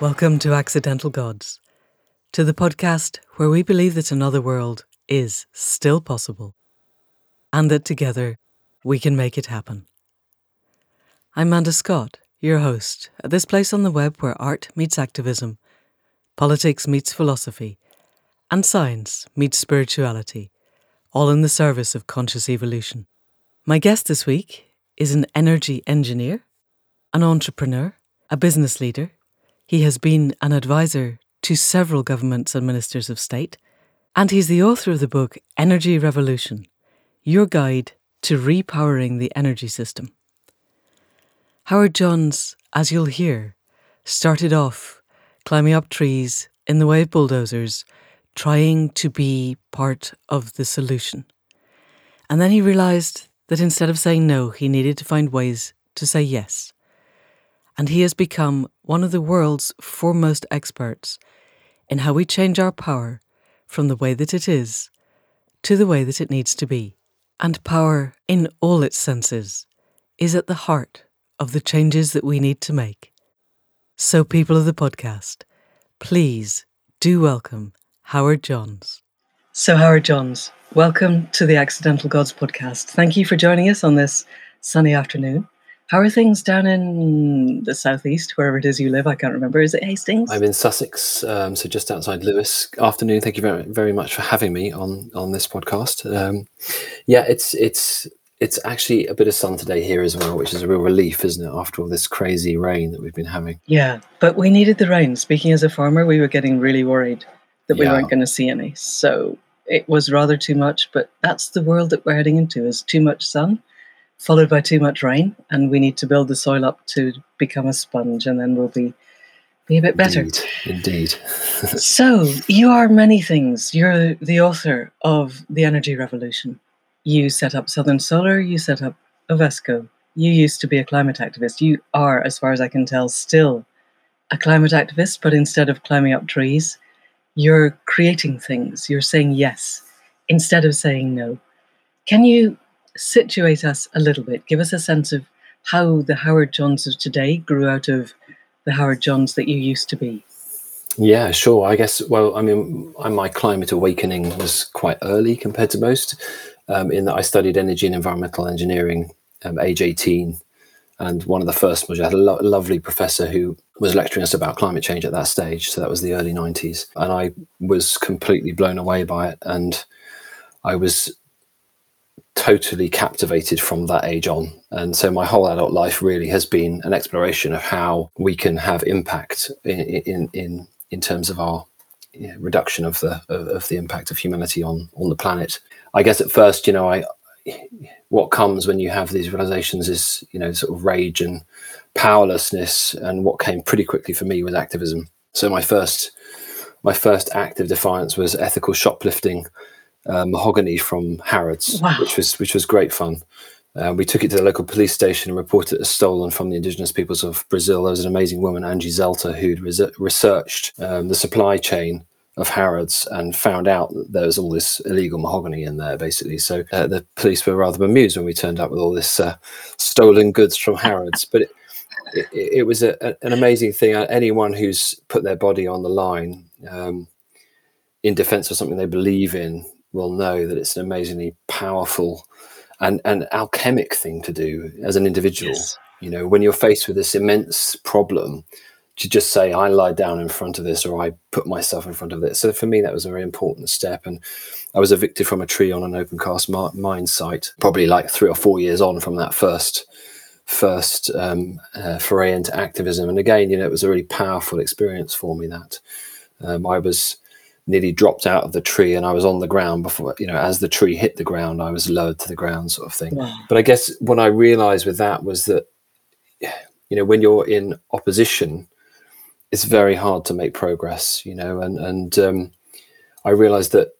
Welcome to Accidental Gods, to the podcast where we believe that another world is still possible and that together we can make it happen. I'm Manda Scott, your host at this place on the web where art meets activism, politics meets philosophy, and science meets spirituality, all in the service of conscious evolution. My guest this week is an energy engineer, an entrepreneur, a business leader. He has been an advisor to several governments and ministers of state, and he's the author of the book Energy Revolution Your Guide to Repowering the Energy System. Howard Johns, as you'll hear, started off climbing up trees in the way of bulldozers, trying to be part of the solution. And then he realised that instead of saying no, he needed to find ways to say yes. And he has become one of the world's foremost experts in how we change our power from the way that it is to the way that it needs to be. And power, in all its senses, is at the heart of the changes that we need to make. So, people of the podcast, please do welcome Howard Johns. So, Howard Johns, welcome to the Accidental Gods podcast. Thank you for joining us on this sunny afternoon. How are things down in the southeast, wherever it is you live? I can't remember. Is it Hastings? I'm in Sussex, um, so just outside Lewes. Afternoon. Thank you very, very much for having me on on this podcast. Um, yeah, it's it's it's actually a bit of sun today here as well, which is a real relief, isn't it? After all this crazy rain that we've been having. Yeah, but we needed the rain. Speaking as a farmer, we were getting really worried that we Yeah. weren't going to see any. So it was rather too much, but that's the world that we're heading into is too much sun followed by too much rain and we need to build the soil up to become a sponge and then we'll be be a bit better. Indeed. Indeed. So, you are many things. You're the author of The Energy Revolution. You set up Southern Solar, you set up Ovesco. You used to be a climate activist. You are, as far as I can tell, still a climate activist, but instead of climbing up trees, you're creating things. You're saying yes instead of saying no. Can you situate us a little bit? Give us a sense of how the Howard Johns of today grew out of the Howard Johns that you used to be. Yeah, sure. I guess. Well, I mean, my climate awakening was quite early compared to most, um, in that I studied energy and environmental engineering, um, age eighteen, and one of the first modules. I had a lo- lovely professor who was lecturing us about climate change at that stage. So that was the early nineties, and I was completely blown away by it, and I was totally captivated from that age on. And so my whole adult life really has been an exploration of how we can have impact in in in, in terms of our you know, reduction of the of, of the impact of humanity on on the planet. I guess at first, you know, I what comes when you have these realizations is you know sort of rage and powerlessness and what came pretty quickly for me was activism so my first my first act of defiance was ethical shoplifting uh, mahogany from Harrods, Wow. which was which was great fun. Uh, we took it to the local police station and reported it as stolen from the indigenous peoples of Brazil. There was an amazing woman, Angie Zelter, who'd res- researched um, the supply chain of Harrods and found out that there was all this illegal mahogany in there, basically. So uh, the police were rather bemused when we turned up with all this uh, stolen goods from Harrods. But it, it, it was a, a- an amazing thing. Uh, Anyone who's put their body on the line um, in defense of something they believe in will know that it's an amazingly powerful and, and alchemic thing to do as an individual. Yes. You know, when you're faced with this immense problem, to just say, I lie down in front of this or I put myself in front of this. So for me, that was a very important step. And I was evicted from a tree on an open cast mine site, probably like three or four years on from that first first um, uh, foray into activism. And again, you know, it was a really powerful experience for me that um, I was nearly dropped out of the tree and I was on the ground before, you know, as the tree hit the ground, I was lowered to the ground sort of thing. Wow. But I guess what I realized with that was that, you know, when you're in opposition, it's very hard to make progress, you know, and, and um, I realized that,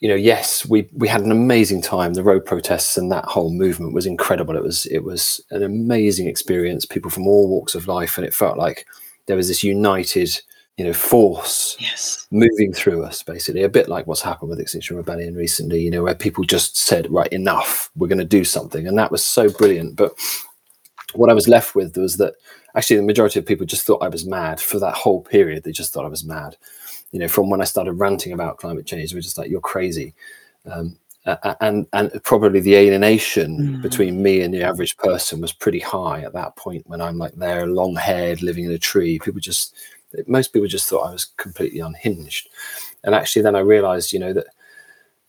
you know, yes, we, we had an amazing time. The road protests and that whole movement was incredible. It was, it was an amazing experience, people from all walks of life. And it felt like there was this united, you know, force Yes. moving through us basically a bit like what's happened with extinction rebellion recently you know where people just said right enough we're going to do something and that was so brilliant but what i was left with was that actually the majority of people just thought I was mad for that whole period. They just thought I was mad. You know, from when I started ranting about climate change, they were just like, "You're crazy," um, and and probably the alienation mm. between me and the average person was pretty high at that point when I'm like there, long haired, living in a tree. People just, most people just thought I was completely unhinged. And actually, then I realized, you know, that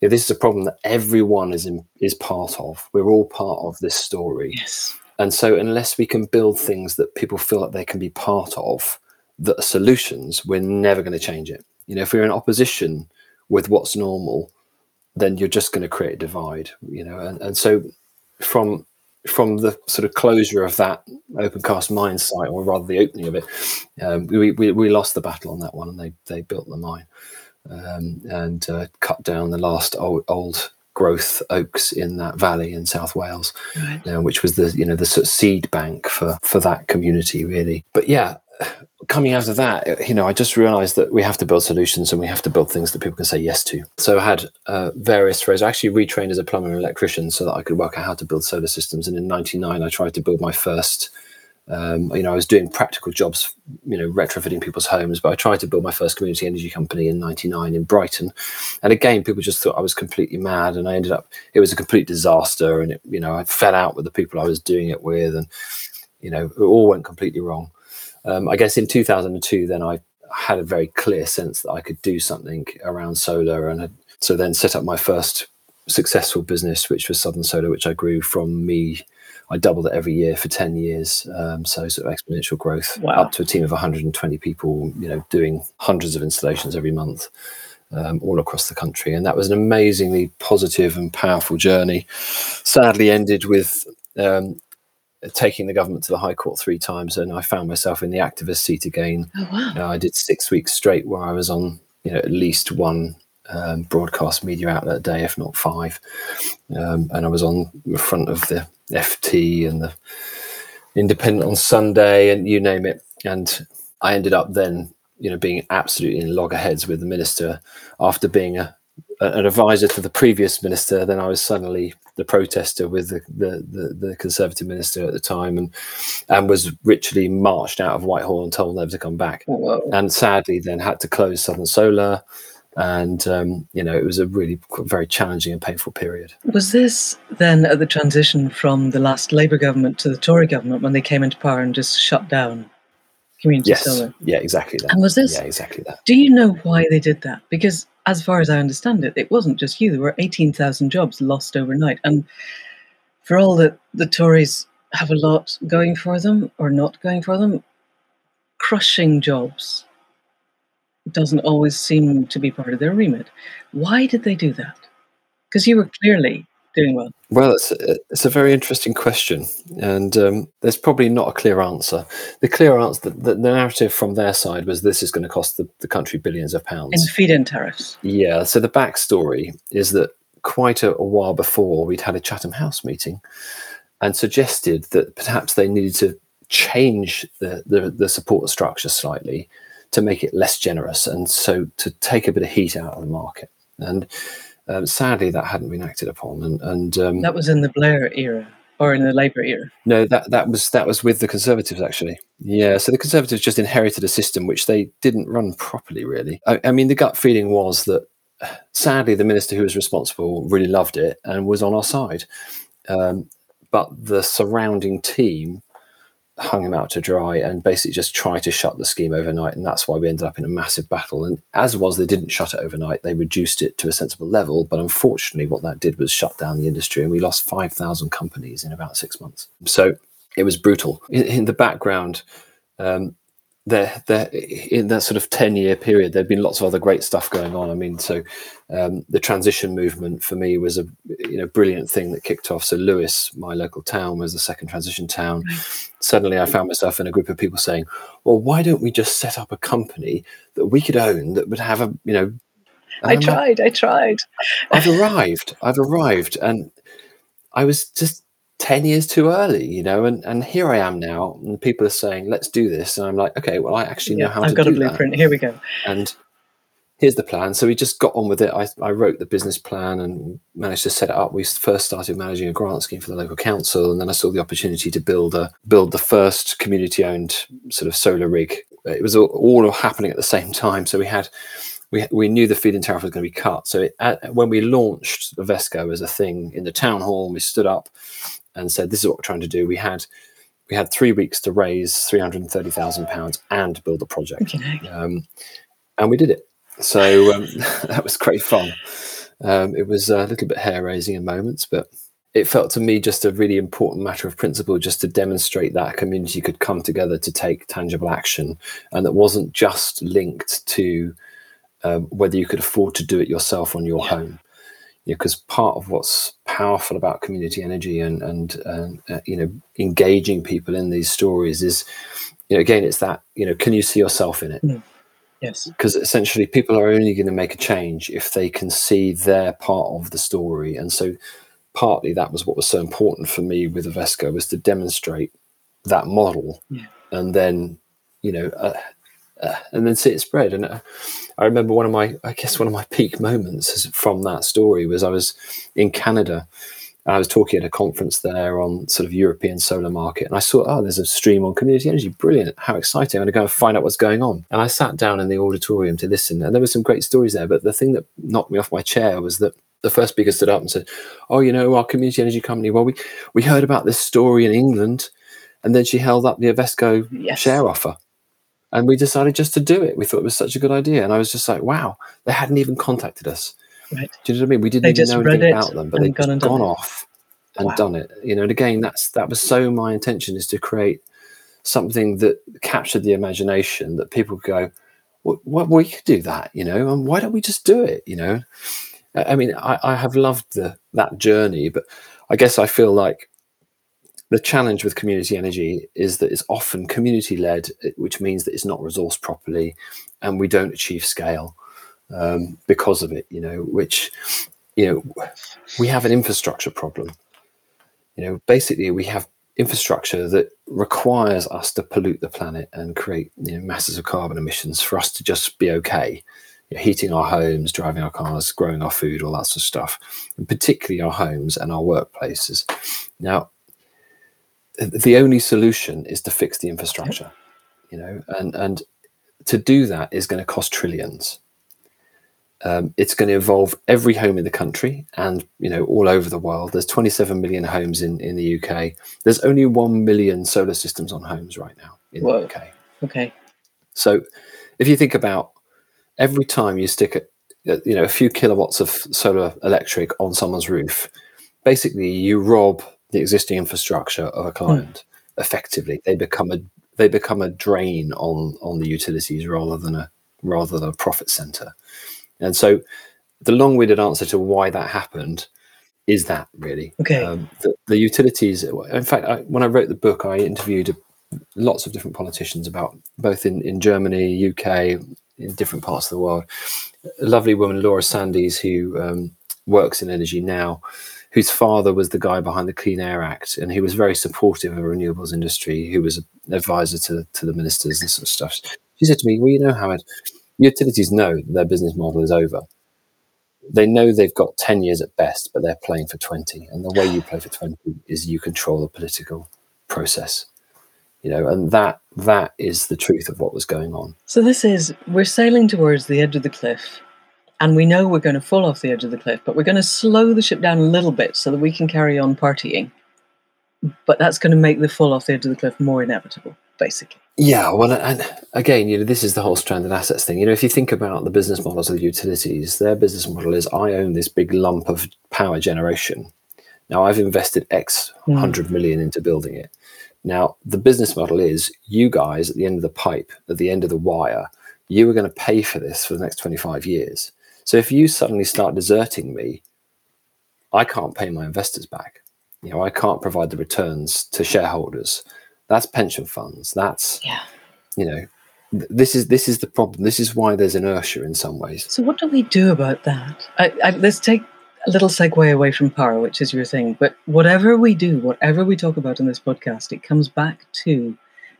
yeah, this is a problem that everyone is in, is part of. We're all part of this story. Yes. And so, unless we can build things that people feel like they can be part of, that are solutions, we're never going to change it. You know, if we're in opposition with what's normal, then you're just going to create a divide. You know, and, and so from from the sort of closure of that open cast mine site, or rather the opening of it, um, we, we, we lost the battle on that one, and they they built the mine um, and uh, cut down the last old, old, growth oaks in that valley in South Wales, right. uh, which was the you know the sort of seed bank for for that community really. But yeah, coming out of that, you know, I just realized that we have to build solutions and we have to build things that people can say yes to. So I had uh, various phrases. I actually retrained as a plumber and electrician so that I could work out how to build solar systems. And in '99, I tried to build my first um, you know, I was doing practical jobs, you know, retrofitting people's homes, but I tried to build my first community energy company in 99 in Brighton. And again, people just thought I was completely mad. And I ended up, it was a complete disaster. And, it, you know, I fell out with the people I was doing it with. And, you know, it all went completely wrong. Um, I guess in 2002, then I had a very clear sense that I could do something around solar. And had, so then set up my first successful business, which was Southern Solar, which I grew from me I doubled it every year for 10 years. Um, so sort of exponential growth wow. up to a team of 120 people, you know, doing hundreds of installations every month. Um, all across the country, and that was an amazingly positive and powerful journey. Sadly, ended with um, taking the government to the High Court three times, and I found myself in the activist seat again. Oh, wow. uh, I did six weeks straight where I was on, you know, at least one um, broadcast media outlet a day, if not five, um, and I was on the front of the FT and the Independent on Sunday, and you name it. And I ended up then, you know, being absolutely in loggerheads with the minister after being a, an advisor to the previous minister. Then I was suddenly the protester with the, the, the, the, conservative minister at the time and and was ritually marched out of Whitehall and told never to come back. Oh, and sadly then had to close Southern Solar and um, you know it was a really very challenging and painful period. Was this then at the transition from the last Labour government to the Tory government when they came into power and just shut down community yes. solar? Yeah, exactly that. And was this? Yeah, exactly that. Do you know why they did that? Because as far as I understand it, it wasn't just you. There were eighteen thousand jobs lost overnight, and for all that the Tories have a lot going for them or not going for them, crushing jobs doesn't always seem to be part of their remit. Why did they do that? Because you were clearly doing well. Well, it's a, it's a very interesting question, and um, there's probably not a clear answer. The clear answer, the, the narrative from their side was this is going to cost the, the country billions of pounds in feed-in tariffs. Yeah. So the backstory is that quite a, a while before we'd had a Chatham House meeting and suggested that perhaps they needed to change the, the, the support structure slightly to make it less generous and so to take a bit of heat out of the market. And um, sadly, that hadn't been acted upon. And, and um, that was in the Blair era or in the Labour era. No, that that was that was with the Conservatives actually. Yeah, so the Conservatives just inherited a system which they didn't run properly. Really, I, I mean, the gut feeling was that sadly the minister who was responsible really loved it and was on our side, um, but the surrounding team hung him out to dry and basically just tried to shut the scheme overnight. And that's why we ended up in a massive battle. And as was, they didn't shut it overnight. They reduced it to a sensible level. But unfortunately, what that did was shut down the industry and we lost 5,000 companies in about six months. So it was brutal. In, in the background, um, there, there in that sort of 10 year period there'd been lots of other great stuff going on. I mean so um, the transition movement for me was a you know brilliant thing that kicked off. So Lewes, my local town was the second transition town. Suddenly i found myself in a group of people saying well why don't we just set up a company that we could own that would have a you know i tried like, i tried. I've arrived i've arrived. And i was just 10 years too early, you know, and, and here I am now, and people are saying, let's do this. And I'm like, okay, well, I actually know how I've to got a blueprint. That. Here we go. And here's the plan. So we just got on with it. I, I wrote the business plan and managed to set it up. We first started managing a grant scheme for the local council, and then I saw the opportunity to build a build the first community-owned sort of solar rig. It was all, all happening at the same time. So we had we, we knew the feed-in tariff was going to be cut. So it, at, when we launched Vesco as a thing in the town hall, we stood up and said, "This is what we're trying to do." We had we had three weeks to raise three hundred and thirty thousand pounds and build a project, um, and we did it. So um, that was great fun. Um, it was a little bit hair raising in moments, but it felt to me just a really important matter of principle just to demonstrate that a community could come together to take tangible action and that wasn't just linked to um, whether you could afford to do it yourself on your yeah. home because part of what's powerful about community energy and and, and uh, you know engaging people in these stories is you know again it's that you know can you see yourself in it mm. Yes. Because essentially, people are only going to make a change if they can see their part of the story. And so, partly that was what was so important for me with Ovesco was to demonstrate that model, yeah. and then, you know, uh, uh, and then see it spread. And uh, I remember one of my, I guess, one of my peak moments from that story was I was in Canada I was talking at a conference there on sort of European solar market, and I saw, oh, there's a stream on community energy. Brilliant! How exciting! I'm going to go and find out what's going on. And I sat down in the auditorium to listen, and there were some great stories there. But the thing that knocked me off my chair was that the first speaker stood up and said, "Oh, you know, our community energy company. Well, we we heard about this story in England, and then she held up the Ovesco yes. share offer." And we decided just to do it. We thought it was such a good idea. And I was just like, wow, they hadn't even contacted us. Right. Do you know what I mean? We didn't even know anything about them, but they've gone, gone off and wow. done it. You know, and again, that's that was so my intention is to create something that captured the imagination that people go, well, well, we could do that, you know, and why don't we just do it? You know, I mean, I, I have loved the that journey, but I guess I feel like the challenge with community energy is that it's often community led, which means that it's not resourced properly, and we don't achieve scale um, because of it. You know, which you know we have an infrastructure problem you know, basically we have infrastructure that requires us to pollute the planet and create you know, masses of carbon emissions for us to just be okay. You know, heating our homes, driving our cars, growing our food, all that sort of stuff, and particularly our homes and our workplaces. Now, the only solution is to fix the infrastructure, you know, and and to do that is going to cost trillions. Um, it's going to involve every home in the country and you know all over the world. There's 27 million homes in, in the UK. There's only one million solar systems on homes right now in Whoa. the UK. Okay. So if you think about every time you stick a, you know a few kilowatts of solar electric on someone's roof, basically you rob the existing infrastructure of a client. Hmm. Effectively, they become a they become a drain on on the utilities rather than a rather than a profit center. And so the long winded answer to why that happened is that really. Okay. Um, the, the, utilities, in fact, I, when I wrote the book, I interviewed lots of different politicians about both in, in Germany, UK, in different parts of the world. A lovely woman, Laura Sandys, who um, works in energy now, whose father was the guy behind the Clean Air Act, and he was very supportive of the renewables industry, who was an advisor to, to the ministers and sort of stuff. She said to me, Well, you know, Howard, utilities know their business model is over. They know they've got 10 years at best, but they're playing for 20. And the way you play for 20 is you control the political process. You know, and that that is the truth of what was going on. So this is we're sailing towards the edge of the cliff and we know we're going to fall off the edge of the cliff, but we're going to slow the ship down a little bit so that we can carry on partying. But that's going to make the fall off the edge of the cliff more inevitable, basically. Yeah, well, and again, you know, this is the whole stranded assets thing. You know, if you think about the business models of the utilities, their business model is I own this big lump of power generation. Now I've invested X hmm. hundred million into building it. Now the business model is you guys at the end of the pipe, at the end of the wire, you are going to pay for this for the next 25 years. So if you suddenly start deserting me, I can't pay my investors back. You know, I can't provide the returns to shareholders that's pension funds. That's yeah. You know, this is this is the problem. This is why there's inertia in some ways. So what do we do about that? I, I, let's take a little segue away from power, which is your thing. But whatever we do, whatever we talk about in this podcast, it comes back to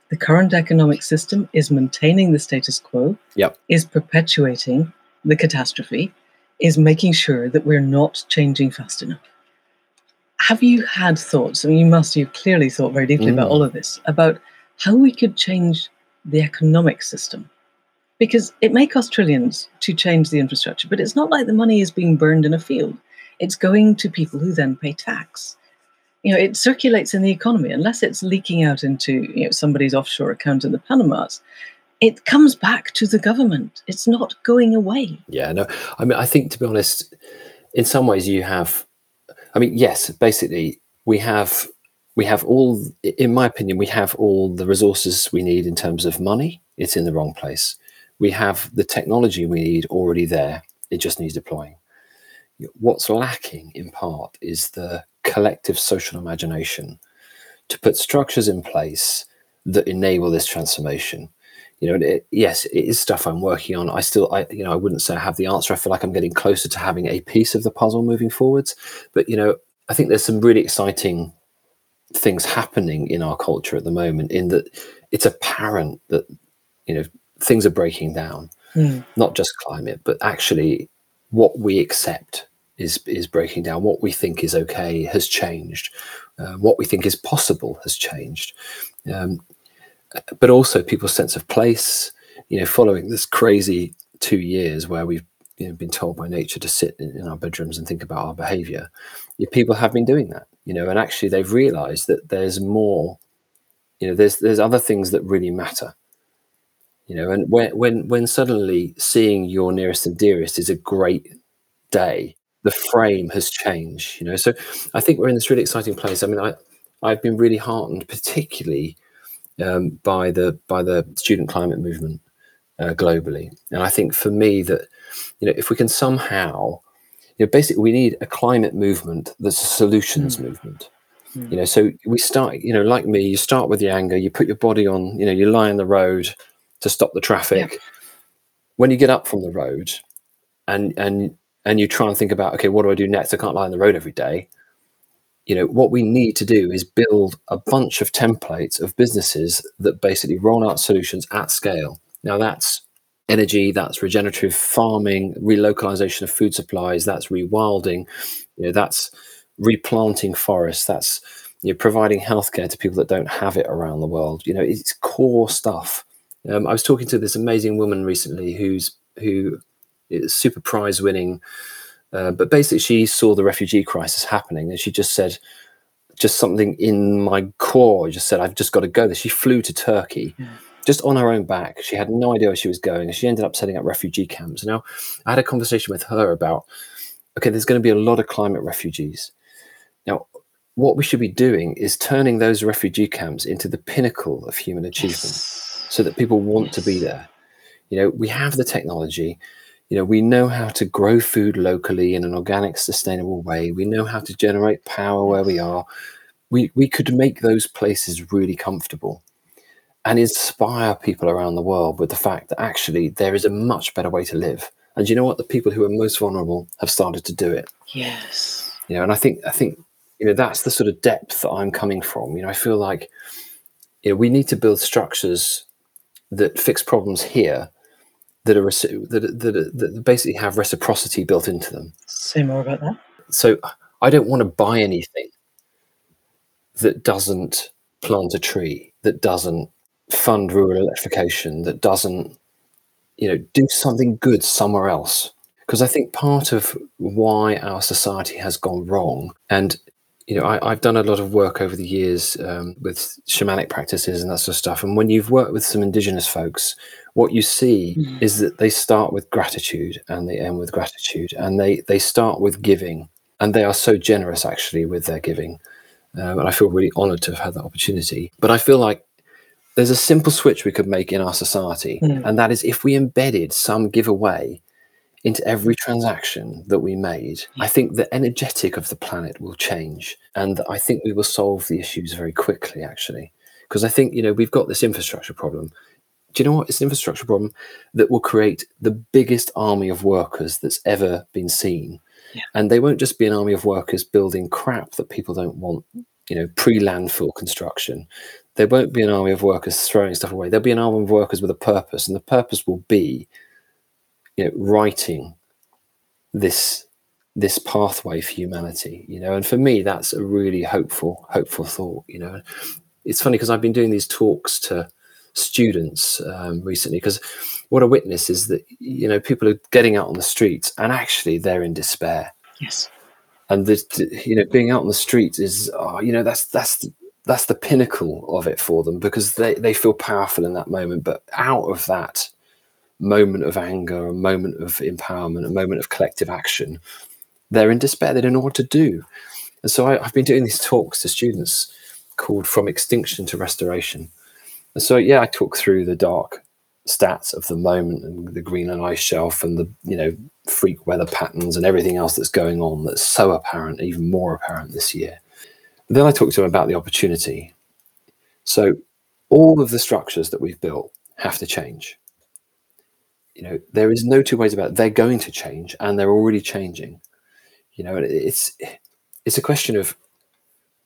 the current economic system is maintaining the status quo. Yep. Is perpetuating the catastrophe is making sure that we're not changing fast enough. Have you had thoughts? I mean, you must, you've clearly thought very deeply about Mm. all of this, about how we could change the economic system. Because it may cost trillions to change the infrastructure, but it's not like the money is being burned in a field. It's going to people who then pay tax. You know, it circulates in the economy unless it's leaking out into you know somebody's offshore account in the Panamas. It comes back to the government. It's not going away. Yeah, no, I mean, I think to be honest, in some ways you have, I mean, yes, basically we have, we have all, in my opinion, we have all the resources we need in terms of money. It's in the wrong place. We have the technology we need already there. It just needs deploying. What's lacking in part is the collective social imagination to put structures in place that enable this transformation you know it, yes it is stuff i'm working on. I still i you know i wouldn't say i have the answer. I feel like i'm getting closer to having a piece of the puzzle moving forwards. But you know i think there's some really exciting things happening in our culture at the moment in that it's apparent that you know things are breaking down Hmm. not just climate but actually what we accept is is breaking down. What we think is okay has changed. Uh, what we think is possible has changed. Um, but also people's sense of place. You know, following this crazy two years where we've you know, been told by nature to sit in, in our bedrooms and think about our know, people have been doing that. You know, and actually they've realised that there's more. You know, there's there's other things that really matter. You know, and when when when suddenly seeing your nearest and dearest is a great day, the frame has changed. You know, so I think we're in this really exciting place. I mean, I I've been really heartened, particularly um, by the by the student climate movement uh, globally. And I think for me that you know if we can somehow you know basically we need a climate movement that's a solutions Mm. movement. Mm. You know, so we start you know like me, you start with the anger, you put your body on, you know, you lie on the road to stop the traffic. When you get up from the road and and and you try and think about okay, what do I do next? I can't lie on the road every day you know what we need to do is build a bunch of templates of businesses that basically roll out solutions at scale. Now that's energy that's regenerative farming relocalization of food supplies that's rewilding you know that's replanting forests that's you know providing healthcare to people that don't have it around the world. You know it's core stuff. Um, i was talking to this amazing woman recently who's who is super prize winning uh, but basically, she saw the refugee crisis happening, and she just said, just something in my core just said, "I've just got to go." There, she flew to Turkey, Yeah. just on her own back. She had no idea where she was going, she ended up setting up refugee camps. Now, I had a conversation with her about, okay, there's going to be a lot of climate refugees. Now, what we should be doing is turning those refugee camps into the pinnacle of human achievement Yes. so that people want to be there. You know, we have the technology. You know, we know how to grow food locally in an organic, sustainable way. We know how to generate power where we are. We we could make those places really comfortable and inspire people around the world with the fact that actually there is a much better way to live. And you know what? The people who are most vulnerable have started to do it. Yes. You know, and I think I think you know that's the sort of depth that I'm coming from. You know, I feel like you know we need to build structures that fix problems here that are that, that, that basically have reciprocity built into them. Say more about that. So I don't want to buy anything that doesn't plant a tree, that doesn't fund rural electrification, that doesn't you know do something good somewhere else. Because I think part of why our society has gone wrong, and you know, I, I've done a lot of work over the years um, with shamanic practices and that sort of stuff. And when you've worked with some indigenous folks, what you see Mm. is that they start with gratitude and they end with gratitude, and they they start with giving, and they are so generous actually with their giving. Um, and I feel really honoured to have had that opportunity. But I feel like there's a simple switch we could make in our society, Mm. and that is if we embedded some giveaway into every transaction that we made, I think the energetic of the planet will change. And I think we will solve the issues very quickly, actually. Because I think, you know, we've got this infrastructure problem. Do you know what? It's an infrastructure problem that will create the biggest army of workers that's ever been seen. Yeah. And they won't just be an army of workers building crap that people don't want, you know, pre landfill construction. There won't be an army of workers throwing stuff away. There'll be an army of workers with a purpose, and the purpose will be you know, writing this this pathway for humanity you know? And for me that's a really hopeful hopeful thought you know? It's funny because i've been doing these talks to students um, recently because what i witness is that you know people are getting out on the streets and actually they're in despair. Yes. And this you know being out on the streets is oh, you know that's that's that's the pinnacle of it for them because they they feel powerful in that moment but out of that moment of anger a moment of empowerment a moment of collective action. They're in despair. They don't know what to do. And so I, i've been doing these talks to students called from extinction to restoration. And so yeah i talk through the dark stats of the moment and the greenland ice shelf and the you know freak weather patterns and everything else that's going on that's so apparent even more apparent this year. But then i talk to them about the opportunity. So all of the structures that we've built have to change you know there is no two ways about it. They're going to change and they're already changing. You know it's it's a question of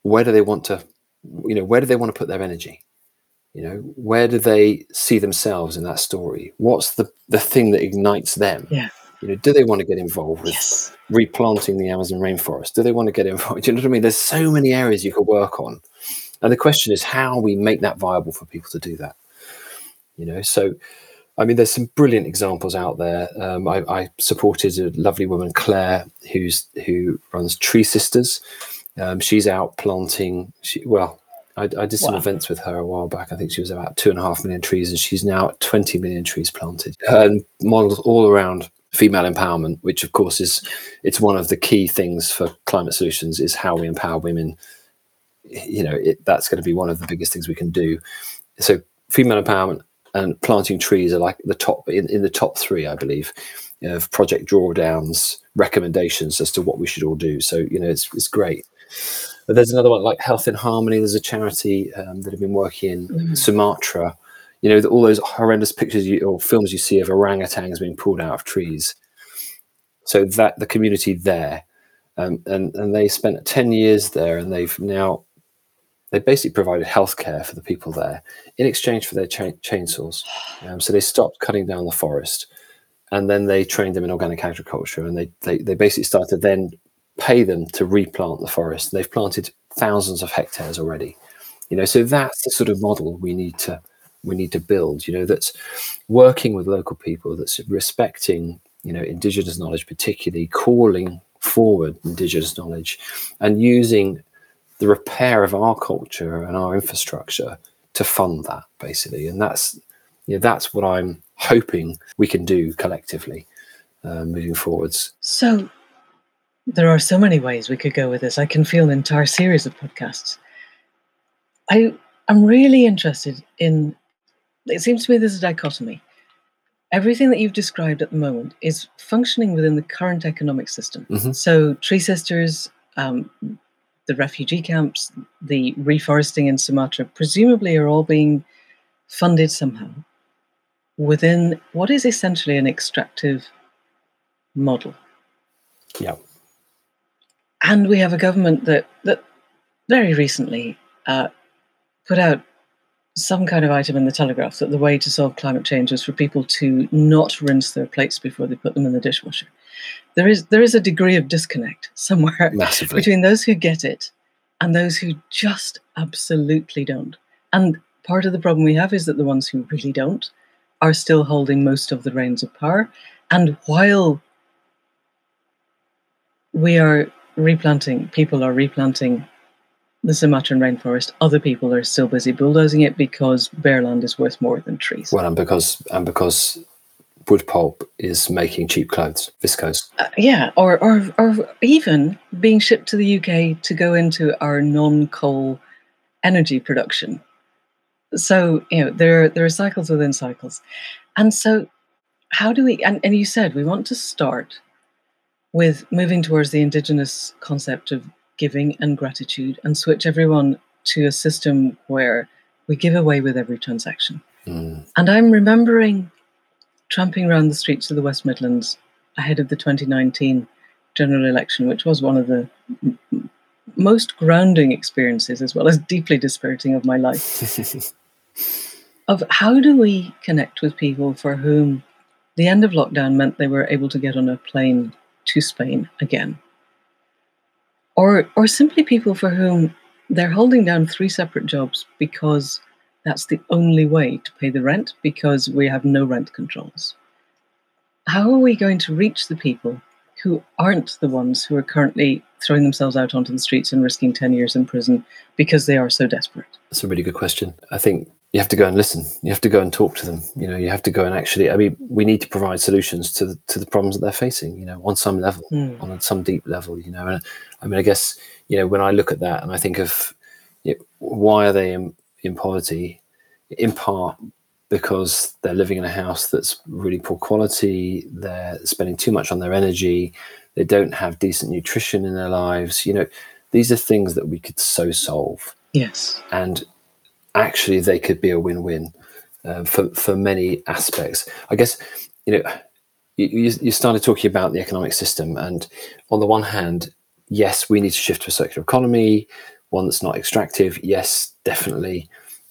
where do they want to you know where do they want to put their energy? You know where do they see themselves in that story? What's the the thing that ignites them? Yeah. You know do they want to get involved with yes. replanting the amazon rainforest? Do they want to get involved? Do you know what i mean? There's so many areas you could work on. And the question is how we make that viable for people to do that. You know so I mean, there's some brilliant examples out there. Um, I, I, supported a lovely woman, Claire, who's who runs Tree Sisters. Um, she's out planting. She, well, I, I did some wow. events with her a while back. I think she was about two and a half million trees, and she's now at 20 million trees planted. And models all around female empowerment, which of course is it's one of the key things for climate solutions is how we empower women. You know, it, that's going to be one of the biggest things we can do. So, female empowerment and planting trees are like the top in, in the top three, I believe, of project drawdowns recommendations as to what we should all do. So you know, it's it's great. But there's another one like Health in Harmony. There's a charity um, that have been working in mm. Sumatra. You know, all those horrendous pictures you, or films you see of orangutans being pulled out of trees. So that the community there, um, and and they spent ten years there, and they've now they basically provided healthcare for the people there in exchange for their cha- chainsaws. Um, so they stopped cutting down the forest, and then they trained them in organic agriculture, and they they, they basically started then pay them to replant the forest. They've planted thousands of hectares already. You know, so that's the sort of model we need to we need to build. You know, that's working with local people, that's respecting you know indigenous knowledge, particularly calling forward indigenous knowledge, and using the repair of our culture and our infrastructure to fund that basically. And that's you know, that's what i'm hoping we can do collectively uh, moving forwards. So there are so many ways we could go with this. I can feel an entire series of podcasts. I i'm really interested in it seems to me there's a dichotomy. Everything that you've described at the moment is functioning within the current economic system. Mm-hmm. so tree sisters um, the refugee camps, the reforesting in Sumatra, presumably are all being funded somehow within what is essentially an extractive model. Yeah. And we have a government that that very recently uh, put out some kind of item in the Telegraph that the way to solve climate change is for people to not rinse their plates before they put them in the dishwasher there is there is a degree of disconnect somewhere Massively. between those who get it and those who just absolutely don't. And part of the problem we have is that the ones who really don't are still holding most of the reins of power. And while we are replanting, people are replanting the Sumatran rainforest, other people are still busy bulldozing it because bare land is worth more than trees. Well, and because and because wood pulp is making cheap clothes, viscose. Uh, yeah, or, or or even being shipped to the UK to go into our non-coal energy production. So you know there there are cycles within cycles, and so how do we? And, and you said we want to start with moving towards the indigenous concept of giving and gratitude, and switch everyone to a system where we give away with every transaction. Mm. And I'm remembering tramping around the streets of the West Midlands ahead of the 2019 general election, which was one of the m- most grounding experiences, as well as deeply dispiriting of my life. of how do we connect with people for whom the end of lockdown meant they were able to get on a plane to Spain again. Or, or simply people for whom they're holding down three separate jobs because that's the only way to pay the rent because we have no rent controls. How are we going to reach the people who aren't the ones who are currently throwing themselves out onto the streets and risking 10 years in prison because they are so desperate? That's a really good question. I think you have to go and listen. You have to go and talk to them. You know, you have to go and actually. I mean, we need to provide solutions to the, to the problems that they're facing. You know, on some level, mm. on some deep level. You know, and I mean, I guess you know when I look at that and I think of you know, why are they in, poverty? In part because they're living in a house that's really poor quality. They're spending too much on their energy. They don't have decent nutrition in their lives. You know, these are things that we could so solve. Yes. And actually they could be a win-win uh, for for many aspects. I guess you know you, you started talking about the economic system, and on the one hand, yes, we need to shift to a circular economy, one that's not extractive. Yes, definitely.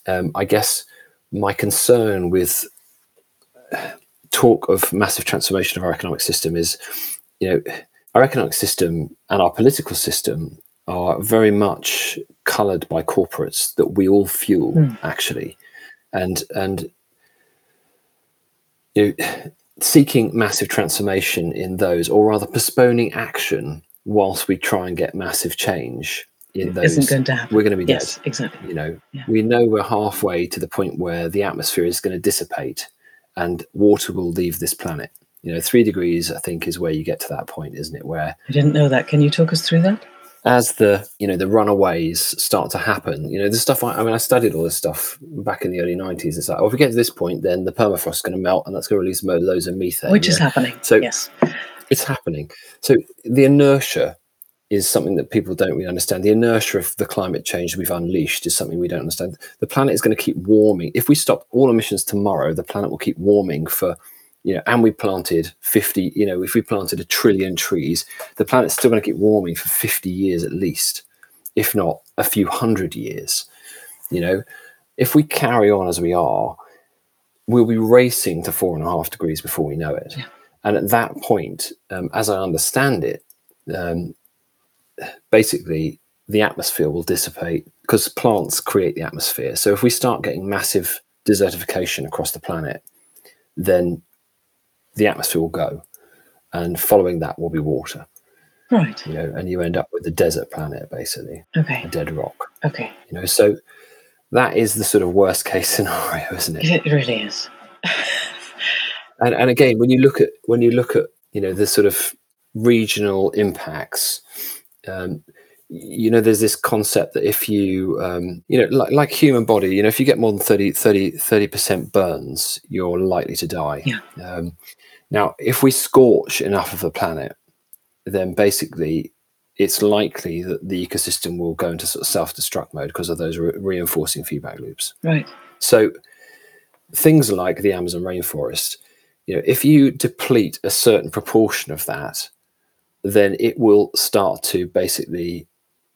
Um, I guess my concern with talk of massive transformation of our economic system is, you know, our economic system and our political system are very much colored by corporates that we all fuel mm. actually and and you know, seeking massive transformation in those or rather postponing action whilst we try and get massive change in those isn't going to happen. we're going to be yes, dead exactly. you know. Yeah. we know we're halfway to the point where the atmosphere is going to dissipate and water will leave this planet. You know three degrees i think is where you get to that point isn't it? Where i didn't know that. Can you talk us through that? as the you know the runaways start to happen you know the stuff I, I, mean i studied all this stuff back in the early 90s it's like oh if we get to this point then the permafrost is going to melt and that's going to release loads of methane which is happening so yes. it's happening. So the inertia is something that people don't really understand the inertia of the climate change we've unleashed is something we don't understand the planet is going to keep warming if we stop all emissions tomorrow the planet will keep warming for you know, and we planted 50, you know, if we planted a trillion trees, the planet's still going to keep warming for 50 years at least, if not a few hundred years. You know, if we carry on as we are, we'll be racing to four and a half degrees before we know it. Yeah. And at that point, um, as I understand it, um, basically the atmosphere will dissipate because plants create the atmosphere. So if we start getting massive desertification across the planet, then the atmosphere will go, and following that will be water. Right. You know, and you end up with a desert planet, basically. Okay. A dead rock. Okay. You know, so that is the sort of worst case scenario, isn't it? It really is. and and again, when you look at when you look at you know the sort of regional impacts, um, you know there's this concept that if you um, you know like, like human body you know if you get more than 30 30 percent burns you're likely to die yeah. um, now, if we scorch enough of the planet, then basically it's likely that the ecosystem will go into sort of self-destruct mode because of those re- reinforcing feedback loops. Right. So things like the Amazon rainforest, you know, if you deplete a certain proportion of that, then it will start to basically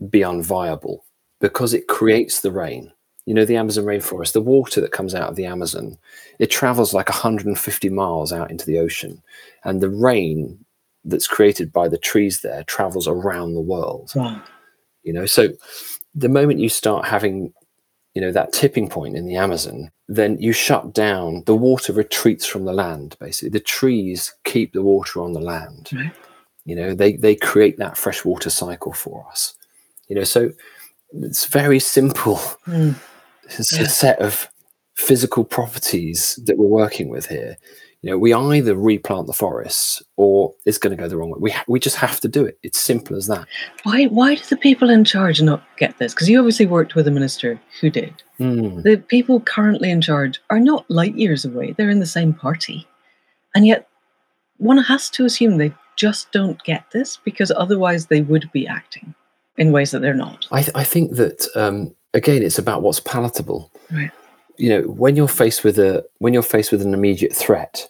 be unviable because it creates the rain. You know the amazon rainforest the water that comes out of the amazon it travels like 150 miles out into the ocean. And the rain that's created by the trees there travels around the world. You know so the moment you start having you know that tipping point in the amazon then you shut down the water retreats from the land basically. The trees keep the water on the land. Right. You know they they create that freshwater cycle for us you know so it's very simple mm. It's yeah. a set of physical properties that we're working with here. You know, we either replant the forests or it's going to go the wrong way. We ha- we just have to do it. It's simple as that. Why why do the people in charge not get this? Because you obviously worked with a minister who did. Mm. The people currently in charge are not light years away. They're in the same party, and yet one has to assume they just don't get this because otherwise they would be acting in ways that they're not. I, th- I think that um, again, it's about what's palatable. Right. You know, when you're faced with a when you're faced with an immediate threat,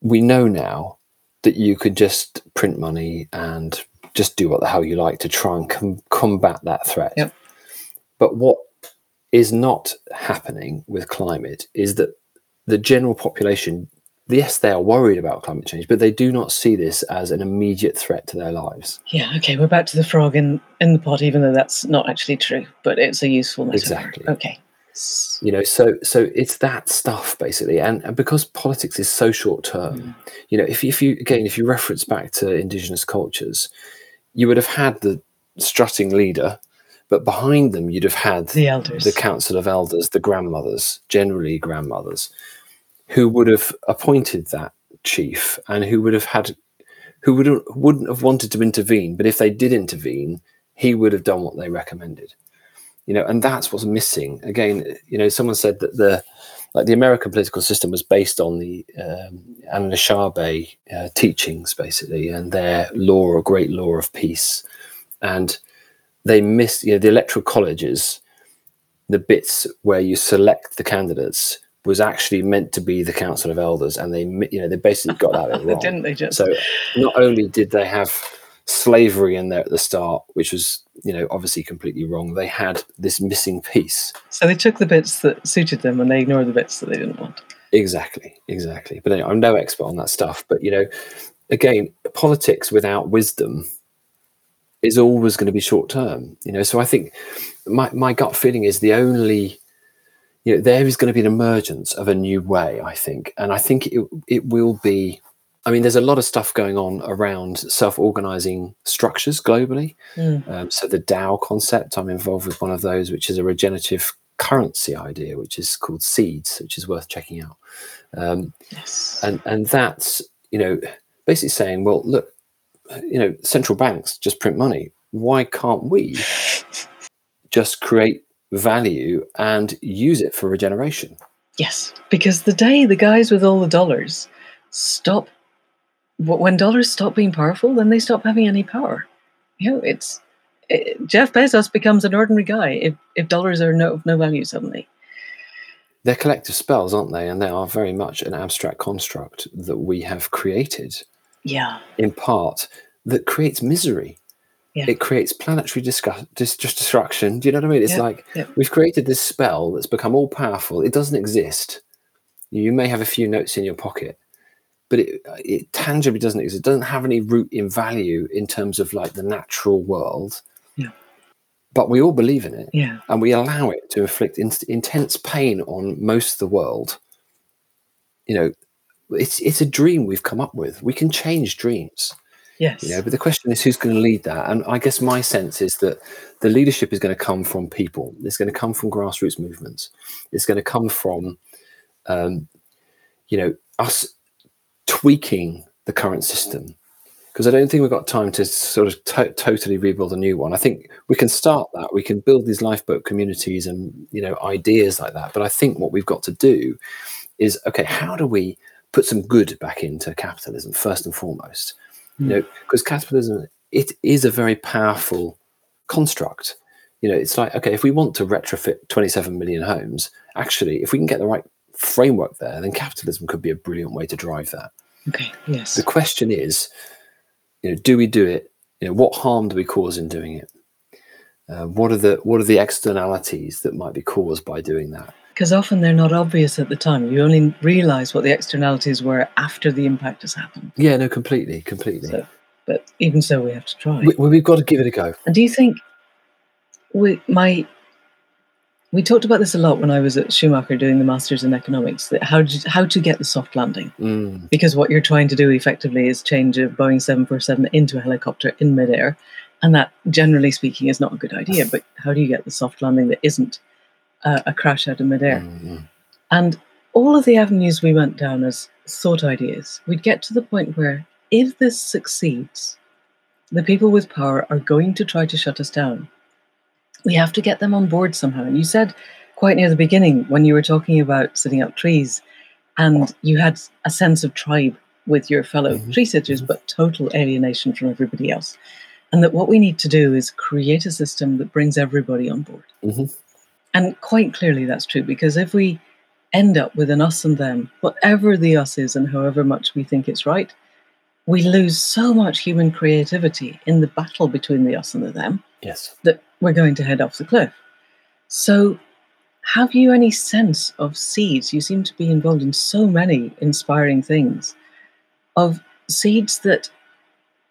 we know now that you could just print money and just do what the hell you like to try and com- combat that threat. Yep. But what is not happening with climate is that the general population yes, they are worried about climate change, but they do not see this as an immediate threat to their lives. Yeah, okay, we're back to the frog in, in the pot, even though that's not actually true, but it's a useful metaphor. Exactly. Okay. You know, so so it's that stuff basically, and, and because politics is so short term, Mm. you know, if if you again if you reference back to indigenous cultures, you would have had the strutting leader, but behind them you'd have had The elders. the council of elders, the grandmothers, generally grandmothers, who would have appointed that chief and who would have had, who would wouldn't have wanted to intervene, but if they did intervene, he would have done what they recommended. You know, and that's what's missing. Again, you know, someone said that the like the American political system was based on the um, Anishinaabe uh, teachings, basically, and their law or great law of peace, and they missed, you know, the electoral colleges the bits where you select the candidates was actually meant to be the council of elders and they you know they basically got that wrong Didn't they just? so not only did they have slavery in there at the start which was you know obviously completely wrong they had this missing piece So they took the bits that suited them and they ignored the bits that they didn't want. exactly exactly but anyway, i'm no expert on that stuff but you know again politics without wisdom is always going to be short term you know so i think my, my gut feeling is the only you know there is going to be an emergence of a new way i think and i think it, it will be i mean there's a lot of stuff going on around self-organizing structures globally Mm. um, so the dao concept i'm involved with one of those which is a regenerative currency idea which is called seeds which is worth checking out um, Yes. and and that's you know basically saying well look you know central banks just print money why can't we just create value and use it for regeneration Yes, because the day the guys with all the dollars stop, when dollars stop being powerful, then they stop having any power. You know, it's it, Jeff Bezos becomes an ordinary guy if, if dollars are no, of no value suddenly. they're collective spells aren't they and they are very much an abstract construct that we have created Yeah, in part that creates misery Yeah. it creates planetary discu- dis- just destruction. Do you know what i mean? It's Yeah, like yeah. we've created this spell that's become all powerful. It doesn't exist. You may have a few notes in your pocket but it, it tangibly doesn't exist. It doesn't have any root in value in terms of like the natural world. Yeah. but we all believe in it. Yeah, and we allow it to inflict in- intense pain on most of the world. You know it's it's a dream we've come up with. We can change dreams yes. know but the question is who's going to lead that? And i guess my sense is that the leadership is going to come from people. It's going to come from grassroots movements. It's going to come from um, you know us tweaking the current system. Because i don't think we've got time to sort of to- totally rebuild a new one. I think we can start that. We can build these lifeboat communities and you know ideas like that. But i think what we've got to do is okay how do we put some good back into capitalism first and foremost you know because capitalism it is a very powerful construct. You know it's like okay if we want to retrofit 27 million homes actually if we can get the right framework there then capitalism could be a brilliant way to drive that. Okay, yes. the question is you know do we do it? You know what harm do we cause in doing it? Uh, what are the what are the externalities that might be caused by doing that Because often they're not obvious at the time. You only realize what the externalities were after the impact has happened. yeah no completely completely So, but even so, we have to try. we, we've got to give it a go And do you think we my we talked about this a lot when I was at Schumacher doing the masters in economics that how to, how to get the soft landing Mm, because what you're trying to do effectively is change a Boeing 747 into a helicopter in midair and that generally speaking is not a good idea but how do you get the soft landing that isn't uh, a crash out of midair mm, mm. and all of the avenues we went down as thought ideas, we'd get to the point where if this succeeds, the people with power are going to try to shut us down. We have to get them on board somehow. And you said quite near the beginning when you were talking about sitting up trees and you had a sense of tribe with your fellow Mhm, tree sitters, mhm. but total alienation from everybody else. And that what we need to do is create a system that brings everybody on board. Mhm. And quite clearly that's true because if we end up with an us and them, whatever the us is and however much we think it's right, we lose so much human creativity in the battle between the us and the them yes that we're going to head off the cliff. So, have you any sense of seeds? You seem to be involved in so many inspiring things of seeds that